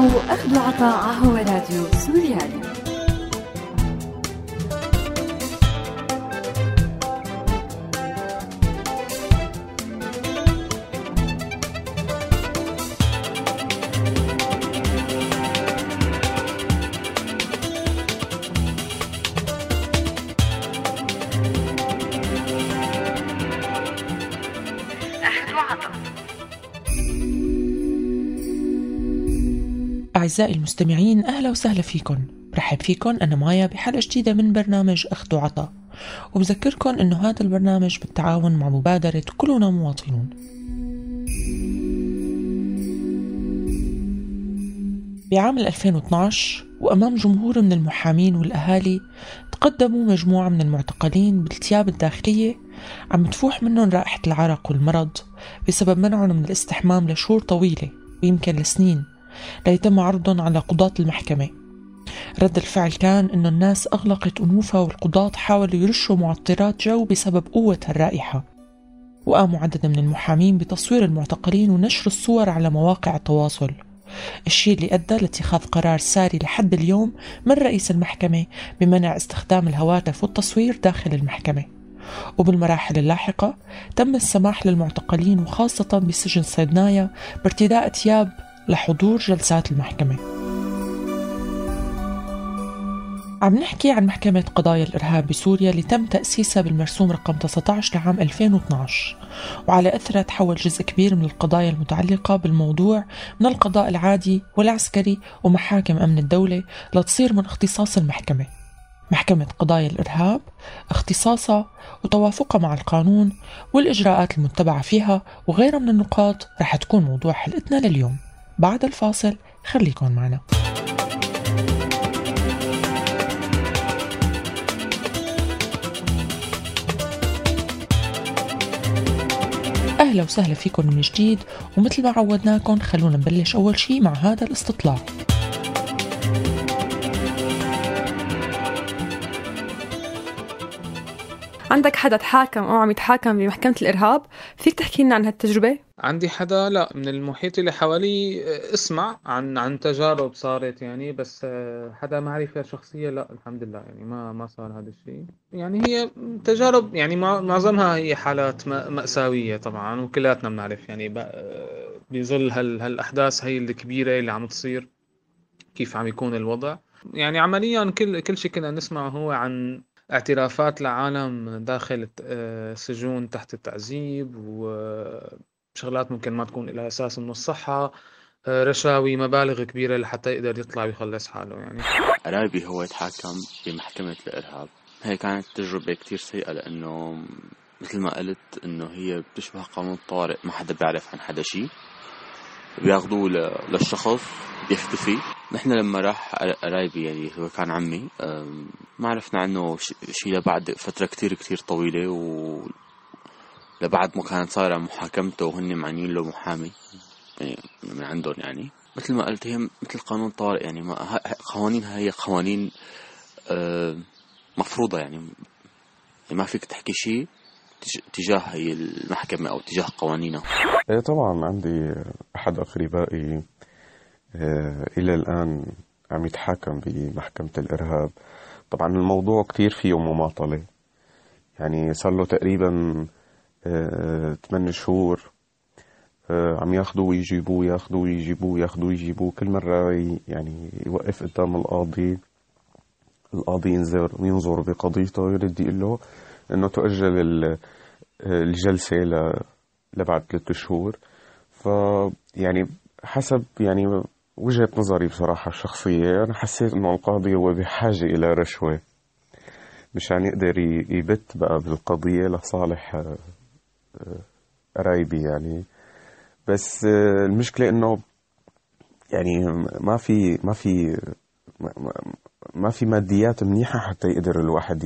تسمعوا أخذ وعطاء هو راديو سوريالي. أعزائي المستمعين أهلا وسهلا فيكم. برحب فيكم أنا مايا بحلقة جديدة من برنامج أخذ وعطاء. وبذكركم أنه هذا البرنامج بالتعاون مع مبادرة كلنا مواطنون. بعام 2012 وأمام جمهور من المحامين والأهالي تقدموا مجموعة من المعتقلين بالثياب الداخلية عم تفوح منهم رائحة العرق والمرض بسبب منعهم من الاستحمام لشهور طويلة ويمكن لسنين. ليتم عرضهم على قضاة المحكمة. رد الفعل كان أنه الناس أغلقت أنوفها والقضاة حاولوا يرشوا معطرات جو بسبب قوة الرائحة. وقاموا عدد من المحامين بتصوير المعتقلين ونشر الصور على مواقع التواصل. الشيء اللي أدى لاتخاذ قرار ساري لحد اليوم من رئيس المحكمة بمنع استخدام الهواتف والتصوير داخل المحكمة. وبالمراحل اللاحقة تم السماح للمعتقلين وخاصة بسجن صيدنايا بارتداء ثياب لحضور جلسات المحكمة. عم نحكي عن محكمة قضايا الإرهاب بسوريا اللي تم تأسيسها بالمرسوم رقم 19 لعام 2012 وعلى أثرها تحول جزء كبير من القضايا المتعلقة بالموضوع من القضاء العادي والعسكري ومحاكم أمن الدولة لتصير من اختصاص المحكمة. محكمة قضايا الإرهاب اختصاصها وتوافقها مع القانون والإجراءات المتبعة فيها وغيرها من النقاط رح تكون موضوع حلقتنا لليوم. بعد الفاصل. خليكن معنا. أهلا وسهلا فيكم من جديد ومثل ما عودناكم خلونا نبلش أول شي مع هذا الاستطلاع. عندك حدا تحاكم أو عم يتحاكم بمحكمة الإرهاب؟ فيك تحكي لنا عن هالتجربة؟ عندي حدا لا من المحيط اللي حوالي آه، اسمع عن عن تجارب صارت يعني بس آه، حدا معرفة شخصية لا الحمد لله يعني ما ما صار هذا الشيء. يعني هي تجارب يعني معظمها هي حالات مأساوية طبعا وكلاتنا بنعرف يعني آه، بظل هال هالأحداث هي الكبيرة اللي عم تصير كيف عم يكون الوضع. يعني عمليا كل كل شيء كنا نسمعه هو عن اعترافات لعالم داخل سجون تحت التعذيب وشغلات ممكن ما تكون لها أساس من الصحة رشاوي مبالغ كبيرة لحتى يقدر يطلع ويخلص حاله يعني. قرايبي هو يتحاكم بمحكمة الإرهاب. هي كانت تجربة كتير سيئة لأنه مثل ما قلت إنه هي بتشبه قانون الطوارئ ما حدا بيعرف عن حدا شيء. بياخذوه للشخص. بيختفي نحن لما راح قرايبي يعني هو كان عمي ما عرفنا عنه شيء لبعد فترة كتير كتير طويلة و لبعد ما كانت صايرة محاكمته وهن معنيين له محامي يعني من عندهم يعني. مثل ما قلت هي مثل قانون الطوارئ يعني ما قوانينها هي قوانين مفروضة يعني, يعني ما فيك تحكي شيء تجاه هي المحكمة أو تجاه قوانينها. إيه طبعا عندي أحد أقربائي إلى الآن عم يتحاكم بمحكمة الإرهاب. طبعا الموضوع كتير فيه مماطلة. يعني صار له تقريبا آه، ثمان شهور آه، عم ياخذوا ويجيبوه ياخذوا ويجيبوه ياخذوا ويجيبوه. كل مرة يعني يوقف قدام القاضي القاضي ينظر ينظر بقضيته يرد يقول له إنه تؤجل الجلسة لبعد ثلاثة شهور. فيعني حسب يعني وجهة نظري بصراحة الشخصية أنا حسيت إنه القاضي هو بحاجة إلى رشوة مشان يقدر يبت بقى بالقضية لصالح آه، آه، قرايبي يعني. بس آه، المشكلة إنه يعني ما في ما في ما في ماديات منيحة حتى يقدر الواحد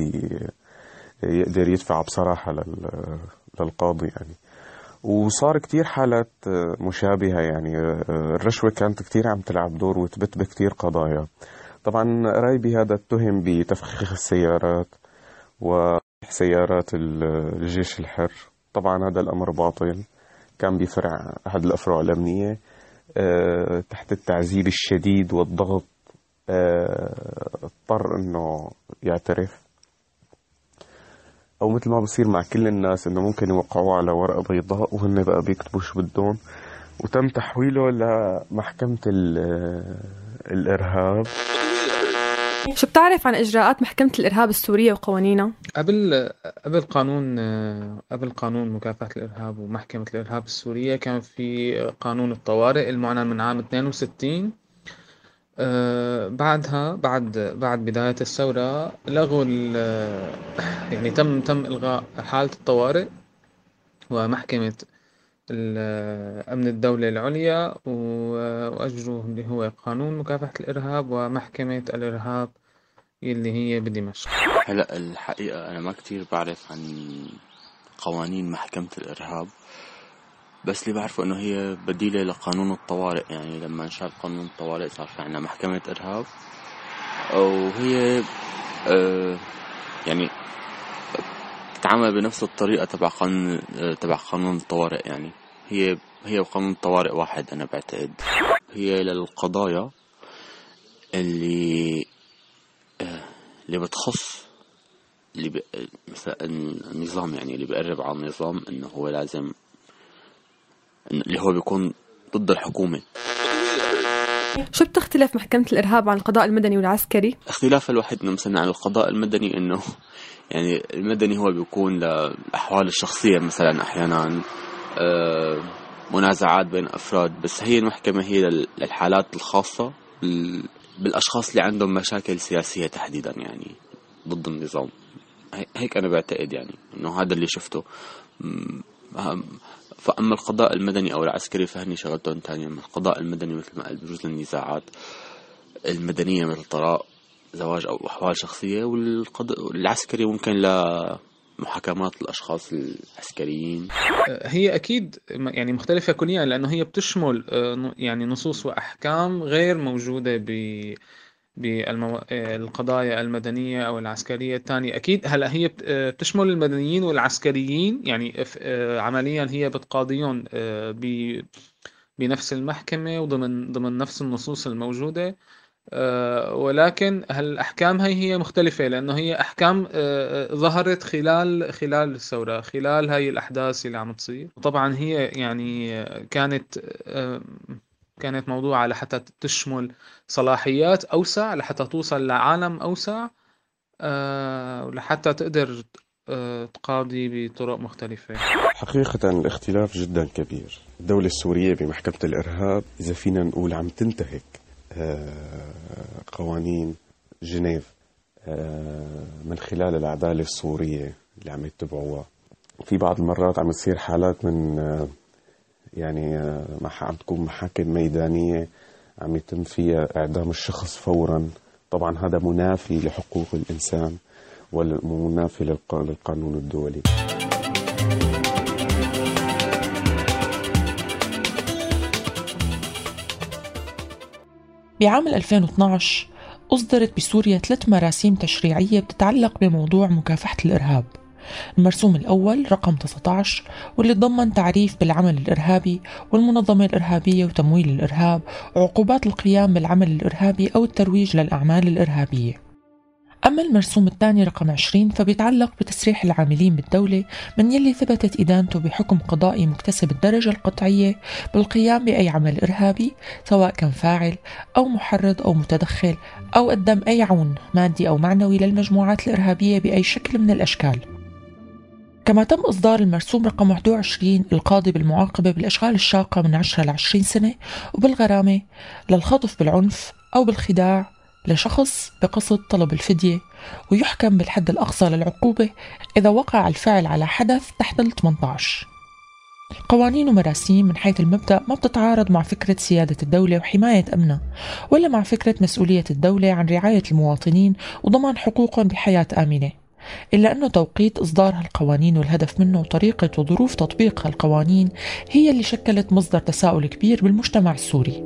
يقدر يدفع بصراحة للقاضي يعني. وصار كتير حالات آه، مشابهة يعني آه، الرشوة كانت كتير عم تلعب دور وتبت بكتير قضايا. طبعا قرايبي هذا اتهم بتفخيخ السيارات وسيارات الجيش الحر. طبعا هذا الأمر باطل. كان بفرع أحد الأفرع الأمنية آه، تحت التعذيب الشديد والضغط آه، اضطر إنه يعترف. أو مثل ما بصير مع كل الناس إنه ممكن يوقعوه على ورقة بيضاء وهن بقى بيكتبوا شو بدهم وتم تحويله لمحكمة ال- الإرهاب. شو بتعرف عن إجراءات محكمة الإرهاب السورية وقوانينها؟ قبل قبل قانون قبل قانون مكافحة الإرهاب ومحكمة الإرهاب السورية كان في قانون الطوارئ المعلن من عام 62 آه، بعدها بعد بعد بداية الثورة لغوا ال- يعني تم تم إلغاء حالة الطوارئ ومحكمة ال- أمن الدولة العليا وأجروا اللي هو قانون مكافحة الإرهاب ومحكمة الإرهاب اللي هي بدمشق. هلأ الحقيقة أنا ما كتير بعرف عن قوانين محكمة الإرهاب. بس اللي بعرفه؟ إنه هي بديلة لقانون الطوارئ. يعني لما انشال قانون الطوارئ صار في عنا محكمة إرهاب. وهي آه يعني تتعامل بنفس الطريقة تبع قانون آه، تبع قانون الطوارئ. يعني هي هي وقانون الطوارئ واحد أنا بعتقد. هي للقضايا اللي آه، اللي بتخص اللي ب... مثلا النظام يعني اللي بيقرب على النظام إنه هو لازم اللي هو بيكون ضد الحكومة. شو بتختلف محكمة الإرهاب عن القضاء المدني والعسكري؟ اختلاف الوحيد مثلا عن القضاء المدني إنه يعني المدني هو بيكون للأحوال الشخصية مثلا أحيانا آه، منازعات بين أفراد بس هي المحكمة هي لل- للحالات الخاصة بال- بالأشخاص اللي عندهم مشاكل سياسية تحديدا يعني ضد النظام. هي- هيك أنا بعتقد يعني إنه هذا اللي شفته. فأما القضاء المدني أو العسكري فهني شغلتهم تانية. أما القضاء المدني مثل ما قال بجوز للنزاعات المدنية مثل طلاق زواج أو أحوال شخصية والقضاء العسكري ممكن لمحاكمات الأشخاص العسكريين. هي أكيد يعني مختلفة كليا لأنه هي بتشمل آه، يعني نصوص وأحكام غير موجودة ب بالقضايا المدنية أو العسكرية الثانية. أكيد هلأ هي آه، بتشمل المدنيين والعسكريين يعني آه، عمليا هي بتقاضيهم آه، بنفس المحكمة وضمن ضمن نفس النصوص الموجودة آه، ولكن هالأحكام هي هي مختلفة لأنه هي أحكام آه، آه، ظهرت خلال خلال الثورة خلال هاي الأحداث اللي عم تصير. وطبعا هي يعني آه، كانت آه، كانت موضوعة لحتى تشمل صلاحيات أوسع لحتى توصل لعالم أوسع آه، ولحتى تقدر آه، تقاضي بطرق مختلفة. حقيقة الاختلاف جدا كبير. الدولة السورية بمحكمة الإرهاب إذا فينا نقول عم تنتهك آه، قوانين جنيف آه، من خلال العدالة السورية اللي عم يتبعوها. في بعض المرات عم تصير حالات من آه، يعني آه، عم تكون محاكم ميدانية عم يتم فيها إعدام الشخص فورا. طبعا هذا منافي لحقوق الإنسان ومنافي للق- للقانون الدولي. بعام 2012 أصدرت بسوريا ثلاث مراسيم تشريعية بتتعلق بموضوع مكافحة الإرهاب. المرسوم الأول رقم 19 واللي ضمن تعريف بالعمل الإرهابي والمنظمة الإرهابية وتمويل الإرهاب وعقوبات القيام بالعمل الإرهابي أو الترويج للأعمال الإرهابية. أما المرسوم الثاني رقم 20 فبيتعلق بتسريح العاملين بالدولة من يلي ثبتت إدانته بحكم قضائي مكتسب الدرجة القطعية بالقيام بأي عمل إرهابي سواء كان فاعل أو محرض أو متدخل أو قدم أي عون مادي أو معنوي للمجموعات الإرهابية بأي شكل من الأشكال. كما تم إصدار المرسوم رقم 21 القاضي بالمعاقبة بالأشغال الشاقة من 10 ل 20 سنة وبالغرامة للخطف بالعنف أو بالخداع لشخص بقصد طلب الفدية ويحكم بالحد الأقصى للعقوبة إذا وقع الفعل على حدث تحت ال 18 قوانين ومراسيم من حيث المبدأ ما بتتعارض مع فكرة سيادة الدولة وحماية أمنها ولا مع فكرة مسؤولية الدولة عن رعاية المواطنين وضمان حقوقهم بحياة آمنة. إلا أنه توقيت إصدار هالقوانين والهدف منه وطريقة وظروف تطبيق هالقوانين هي اللي شكلت مصدر تساؤل كبير بالمجتمع السوري.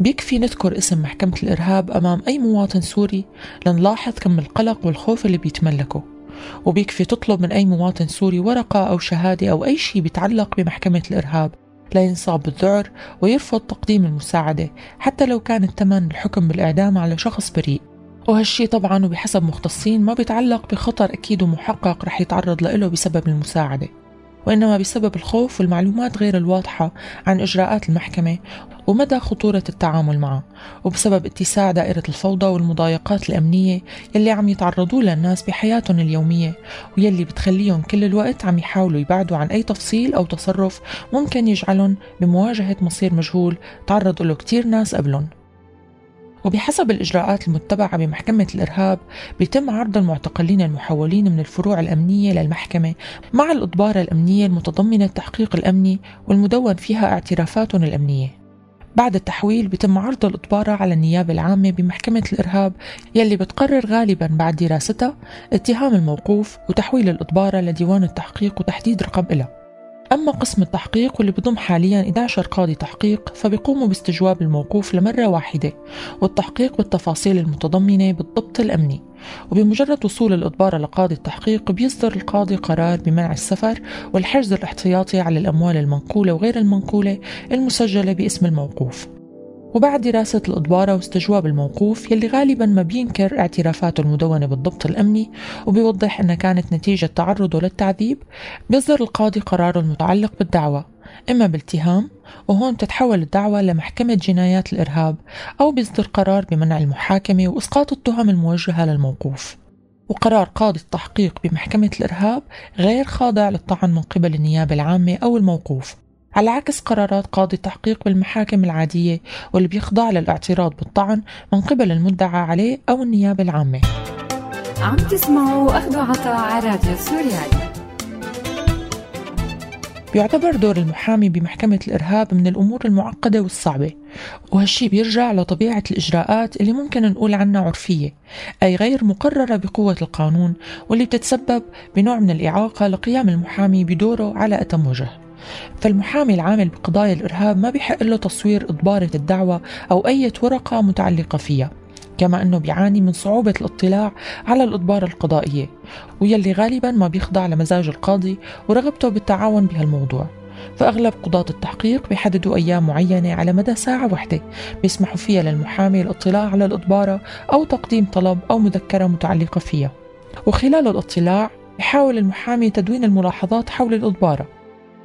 بيكفي نذكر اسم محكمة الإرهاب أمام أي مواطن سوري لنلاحظ كم القلق والخوف اللي بيتملكه. وبيكفي تطلب من أي مواطن سوري ورقة أو شهادة أو أي شيء بيتعلق بمحكمة الإرهاب. لا ينصاب بالذعر ويرفض تقديم المساعدة حتى لو كان الثمن الحكم بالإعدام على شخص بريء. وهالشي طبعا وبحسب مختصين ما بيتعلق بخطر أكيد ومحقق رح يتعرض له بسبب المساعدة. وإنما بسبب الخوف والمعلومات غير الواضحة عن إجراءات المحكمة ومدى خطورة التعامل معه وبسبب اتساع دائرة الفوضى والمضايقات الأمنية يلي عم يتعرضوا لها الناس بحياتهم اليومية ويلي بتخليهم كل الوقت عم يحاولوا يبعدوا عن أي تفصيل أو تصرف ممكن يجعلهم بمواجهة مصير مجهول تعرضوا له كتير ناس قبلهم. وبحسب الإجراءات المتبعة بمحكمة الإرهاب بيتم عرض المعتقلين المحولين من الفروع الأمنية للمحكمة مع الإضبارة الأمنية المتضمنة التحقيق الأمني والمدون فيها اعترافاتهم الأمنية. بعد التحويل بيتم عرض الإضبارة على النيابة العامة بمحكمة الإرهاب يلي بتقرر غالبا بعد دراستها اتهام الموقوف وتحويل الإضبارة لديوان التحقيق وتحديد رقم إلها. أما قسم التحقيق واللي بضم حاليا 11 قاضي تحقيق فبيقوموا باستجواب الموقوف لمرة واحدة والتحقيق بالتفاصيل المتضمنة بالضبط الأمني. وبمجرد وصول الإضبارة لقاضي التحقيق بيصدر القاضي قرار بمنع السفر والحجز الاحتياطي على الأموال المنقولة وغير المنقولة المسجلة باسم الموقوف. وبعد دراسة الإضبارة واستجواب الموقوف يلي غالبا ما بينكر اعترافاته المدونة بالضبط الأمني وبيوضح أنها كانت نتيجة تعرضه للتعذيب بيصدر القاضي قراره المتعلق بالدعوة. إما بالتهام وهون تتحول الدعوة لمحكمة جنايات الإرهاب أو بيصدر قرار بمنع المحاكمة وإسقاط التهم الموجهة للموقوف. وقرار قاضي التحقيق بمحكمة الإرهاب غير خاضع للطعن من قبل النيابة العامة أو الموقوف. على عكس قرارات قاضي التحقيق بالمحاكم العادية واللي بيخضع للاعتراض بالطعن من قبل المدعى عليه أو النيابة العامة. عم تسمعوا أخذ عطاء على راديو سوريالي. بيعتبر دور المحامي بمحكمة الإرهاب من الأمور المعقدة والصعبة وهالشي بيرجع لطبيعة الإجراءات اللي ممكن نقول عنها عرفية أي غير مقررة بقوة القانون واللي بتتسبب بنوع من الإعاقة لقيام المحامي بدوره على أتم وجه. فالمحامي العامل بقضايا الإرهاب ما بيحق له تصوير إضبارة الدعوة أو أي ورقة متعلقة فيها كما أنه بيعاني من صعوبة الاطلاع على الإضبارة القضائية ويلي غالبا ما بيخضع لمزاج القاضي ورغبته بالتعاون بهالموضوع. فأغلب قضاة التحقيق بيحددوا أيام معينة على مدى ساعة واحدة بيسمحوا فيها للمحامي الاطلاع على الإضبارة أو تقديم طلب أو مذكرة متعلقة فيها. وخلال الاطلاع يحاول المحامي تدوين الملاحظات حول الإضبارة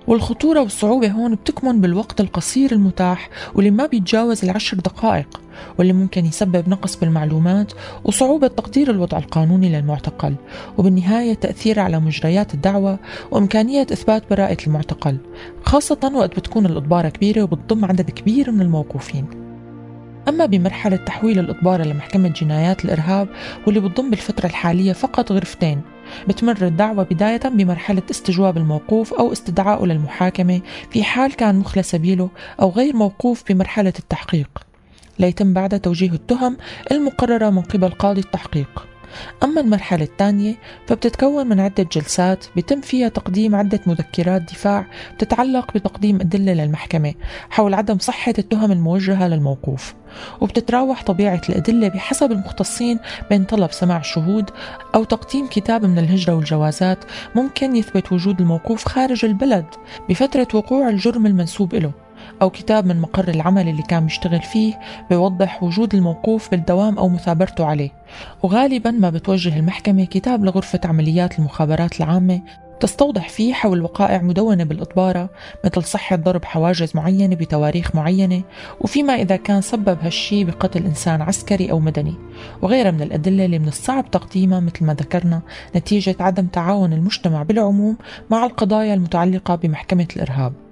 والخطورة والصعوبة هون بتكمن بالوقت القصير المتاح واللي ما بيتجاوز العشر دقائق واللي ممكن يسبب نقص بالمعلومات وصعوبة تقدير الوضع القانوني للمعتقل وبالنهاية تأثير على مجريات الدعوة وإمكانية إثبات براءة المعتقل خاصة وقت بتكون الإضبارة كبيرة وبتضم عدد كبير من الموقوفين. أما بمرحلة تحويل الإضبارة لمحكمة جنايات الإرهاب واللي بتضم بالفترة الحالية فقط غرفتين بتمر الدعوة بداية بمرحلة استجواب الموقوف أو استدعائه للمحاكمة في حال كان مخلى سبيله أو غير موقوف بمرحلة التحقيق. ليتم بعد توجيه التهم المقررة من قبل قاضي التحقيق. أما المرحلة الثانية فبتتكون من عدة جلسات بيتم فيها تقديم عدة مذكرات دفاع بتتعلق بتقديم أدلة للمحكمة حول عدم صحة التهم الموجهة للموقوف وبتتراوح طبيعة الأدلة بحسب المختصين بين طلب سماع الشهود أو تقديم كتاب من الهجرة والجوازات ممكن يثبت وجود الموقوف خارج البلد بفترة وقوع الجرم المنسوب له أو كتاب من مقر العمل اللي كان بيشتغل فيه بيوضح وجود الموقوف بالدوام أو مثابرته عليه. وغالبا ما بتوجه المحكمة كتاب لغرفة عمليات المخابرات العامة تستوضح فيه حول وقائع مدونة بالإضبارة مثل صحة ضرب حواجز معينة بتواريخ معينة وفيما إذا كان سبب هالشي بقتل إنسان عسكري أو مدني. وغيرها من الأدلة اللي من الصعب تقديمها مثل ما ذكرنا نتيجة عدم تعاون المجتمع بالعموم مع القضايا المتعلقة بمحكمة الإرهاب.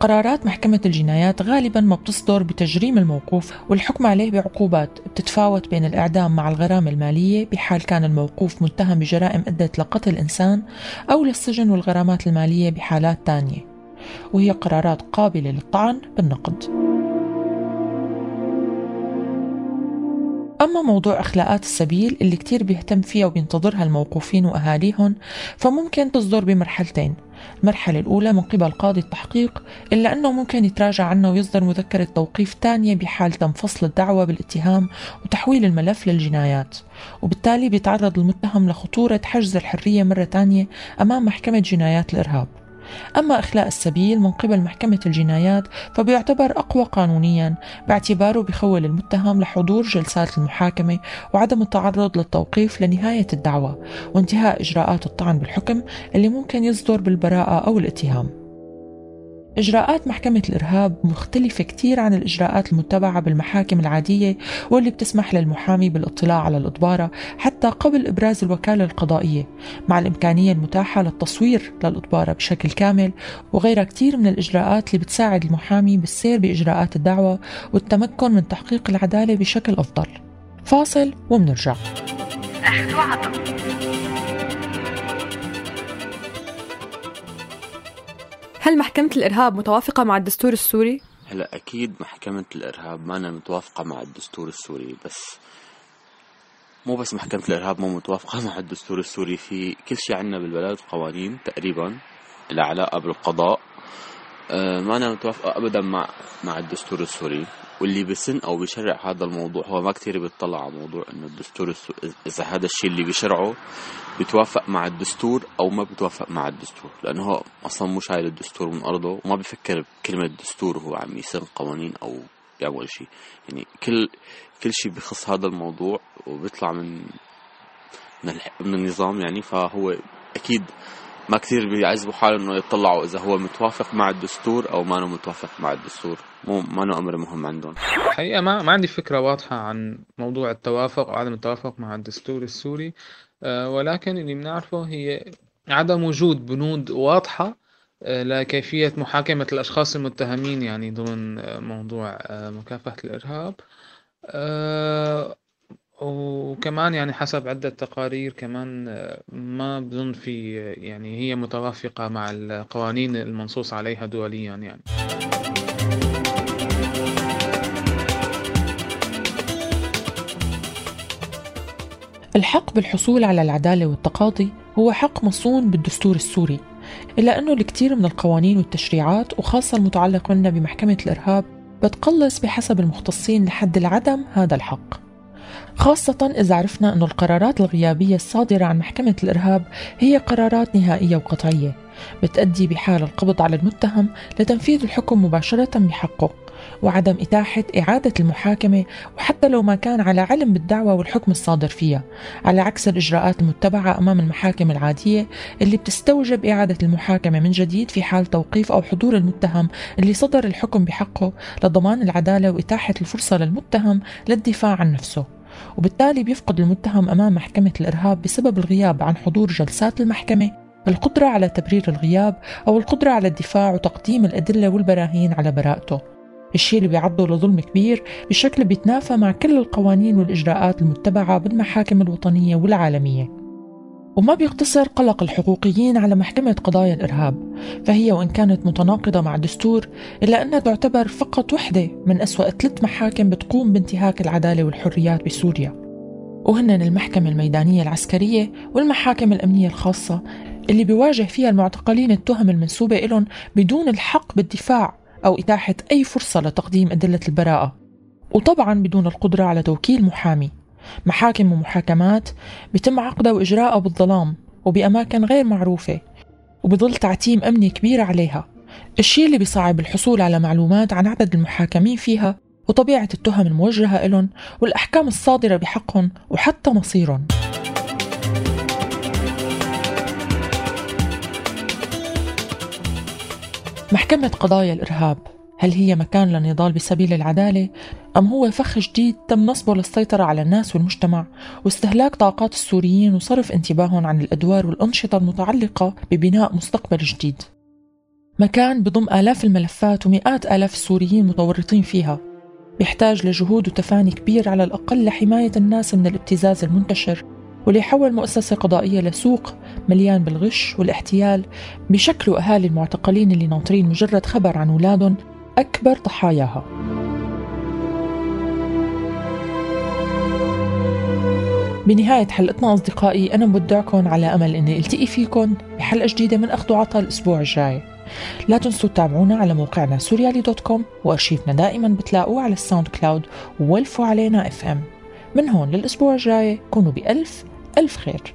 قرارات محكمة الجنايات غالبا ما بتصدر بتجريم الموقوف والحكم عليه بعقوبات بتتفاوت بين الإعدام مع الغرامة المالية بحال كان الموقوف متهم بجرائم أدت لقتل إنسان أو للسجن والغرامات المالية بحالات تانية. وهي قرارات قابلة للطعن بالنقد. أما موضوع أخلاقات السبيل اللي كتير بيهتم فيها وبينتظرها الموقوفين وأهاليهم فممكن تصدر بمرحلتين. المرحلة الأولى من قبل قاضي التحقيق إلا أنه ممكن يتراجع عنه ويصدر مذكرة توقيف تانية بحال تم فصل الدعوة بالاتهام وتحويل الملف للجنايات. وبالتالي بيتعرض المتهم لخطورة حجز الحرية مرة تانية أمام محكمة جنايات الإرهاب. أما إخلاء السبيل من قبل محكمة الجنايات فبيعتبر أقوى قانونيا باعتباره بخول المتهم لحضور جلسات المحاكمة وعدم التعرض للتوقيف لنهاية الدعوة وانتهاء إجراءات الطعن بالحكم اللي ممكن يصدر بالبراءة أو الاتهام. إجراءات محكمة الإرهاب مختلفة كتير عن الإجراءات المتبعة بالمحاكم العادية واللي بتسمح للمحامي بالاطلاع على الإضبارة حتى قبل إبراز الوكالة القضائية مع الإمكانية المتاحة للتصوير للإضبارة بشكل كامل وغيرها كتير من الإجراءات اللي بتساعد المحامي بالسير بإجراءات الدعوة والتمكن من تحقيق العدالة بشكل أفضل. فاصل ومنرجع. هل محكمة الإرهاب متوافقة مع الدستور السوري؟ هلا أكيد محكمة الإرهاب ما متوافقة مع الدستور السوري بس مو بس محكمة الإرهاب مو متوافقة مع الدستور السوري في كل شيء عنا بالبلد قوانين تقريبا لها علاقة بالقضاء أه ما أنا متوافقة أبدا مع مع الدستور السوري واللي بسن أو بيشرع هذا الموضوع هو ما كتير بيطلع على موضوع إنه الدستور. إذا هذا الشيء اللي بيشرعه بيتوافق مع الدستور أو ما بيتوافق مع الدستور لأنه هو أصلا مو شايل الدستور من أرضه وما بفكر بكلمة دستور وهو عم يسن قوانين أو يعمل شيء يعني كل كل شيء بخص هذا الموضوع وبيطلع من, من النظام يعني فهو أكيد ما كثير بيعذبوا حاله إنه يطلعوا إذا هو متوافق مع الدستور أو ما متوافق مع الدستور. مو ما أمر مهم عندهم. الحقيقة ما ما عندي فكرة واضحة عن موضوع التوافق أو عدم التوافق مع الدستور السوري. أه ولكن اللي بنعرفه هي عدم وجود بنود واضحة أه لكيفية محاكمة الأشخاص المتهمين يعني ضمن أه، موضوع مكافحة الإرهاب. أه، وكمان يعني حسب عدة تقارير كمان آه، ما بظن في يعني هي متوافقة مع القوانين المنصوص عليها دوليا يعني. الحق بالحصول على العدالة والتقاضي هو حق مصون بالدستور السوري إلا أنه الكثير من القوانين والتشريعات وخاصة المتعلق منها بمحكمة الإرهاب بتقلص بحسب المختصين لحد العدم هذا الحق. خاصة إذا عرفنا أن القرارات الغيابية الصادرة عن محكمة الإرهاب هي قرارات نهائية وقطعية بتأدي بحال القبض على المتهم لتنفيذ الحكم مباشرة بحقه وعدم إتاحة إعادة المحاكمة وحتى لو ما كان على علم بالدعوة والحكم الصادر فيها على عكس الإجراءات المتبعة أمام المحاكم العادية اللي بتستوجب إعادة المحاكمة من جديد في حال توقيف أو حضور المتهم اللي صدر الحكم بحقه لضمان العدالة وإتاحة الفرصة للمتهم للدفاع عن نفسه. وبالتالي بيفقد المتهم أمام محكمة الإرهاب بسبب الغياب عن حضور جلسات المحكمة القدرة على تبرير الغياب أو القدرة على الدفاع وتقديم الأدلة والبراهين على براءته. الشيء اللي بيعرضه لظلم كبير بشكل بيتنافى مع كل القوانين والإجراءات المتبعة بالمحاكم الوطنية والعالمية. وما بيقتصر قلق الحقوقيين على محكمة قضايا الإرهاب فهي وإن كانت متناقضة مع الدستور إلا أنها تعتبر فقط وحدة من أسوأ ثلاث محاكم بتقوم بانتهاك العدالة والحريات بسوريا. وهن المحكمة الميدانية العسكرية والمحاكم الأمنية الخاصة اللي بيواجه فيها المعتقلين التهم المنسوبة لهم بدون الحق بالدفاع أو إتاحة أي فرصة لتقديم أدلة البراءة. وطبعا بدون القدرة على توكيل محامي. محاكم ومحاكمات بتم عقدها وإجراءها بالظلام وبأماكن غير معروفة وبظل تعتيم أمني كبير عليها. الشيء اللي بيصعب الحصول على معلومات عن عدد المحاكمين فيها وطبيعة التهم الموجهة لهم والأحكام الصادرة بحقهم وحتى مصيرهم. محكمة قضايا الإرهاب هل هي مكان للنضال بسبيل العدالة؟ أم هو فخ جديد تم نصبه للسيطرة على الناس والمجتمع؟ واستهلاك طاقات السوريين وصرف انتباههم عن الأدوار والأنشطة المتعلقة ببناء مستقبل جديد. مكان بضم آلاف الملفات ومئات آلاف السوريين متورطين فيها. بيحتاج لجهود وتفاني كبير على الأقل لحماية الناس من الابتزاز المنتشر واللي حول مؤسسة قضائية لسوق مليان بالغش والاحتيال بشكل أهالي المعتقلين اللي ناطرين مجرد خبر عن أولادهم أكبر ضحاياها. بنهاية حلقتنا أصدقائي أنا بودعكم على أمل أني ألتقي فيكم بحلقة جديدة من أخذ وعطا الأسبوع الجاي. لا تنسوا تتابعونا على موقعنا سوريالي dot com وأرشيفنا دائما بتلاقوه على ال SoundCloud وولفوا علينا FM. من هون للأسبوع الجاي كونوا بألف ألف خير.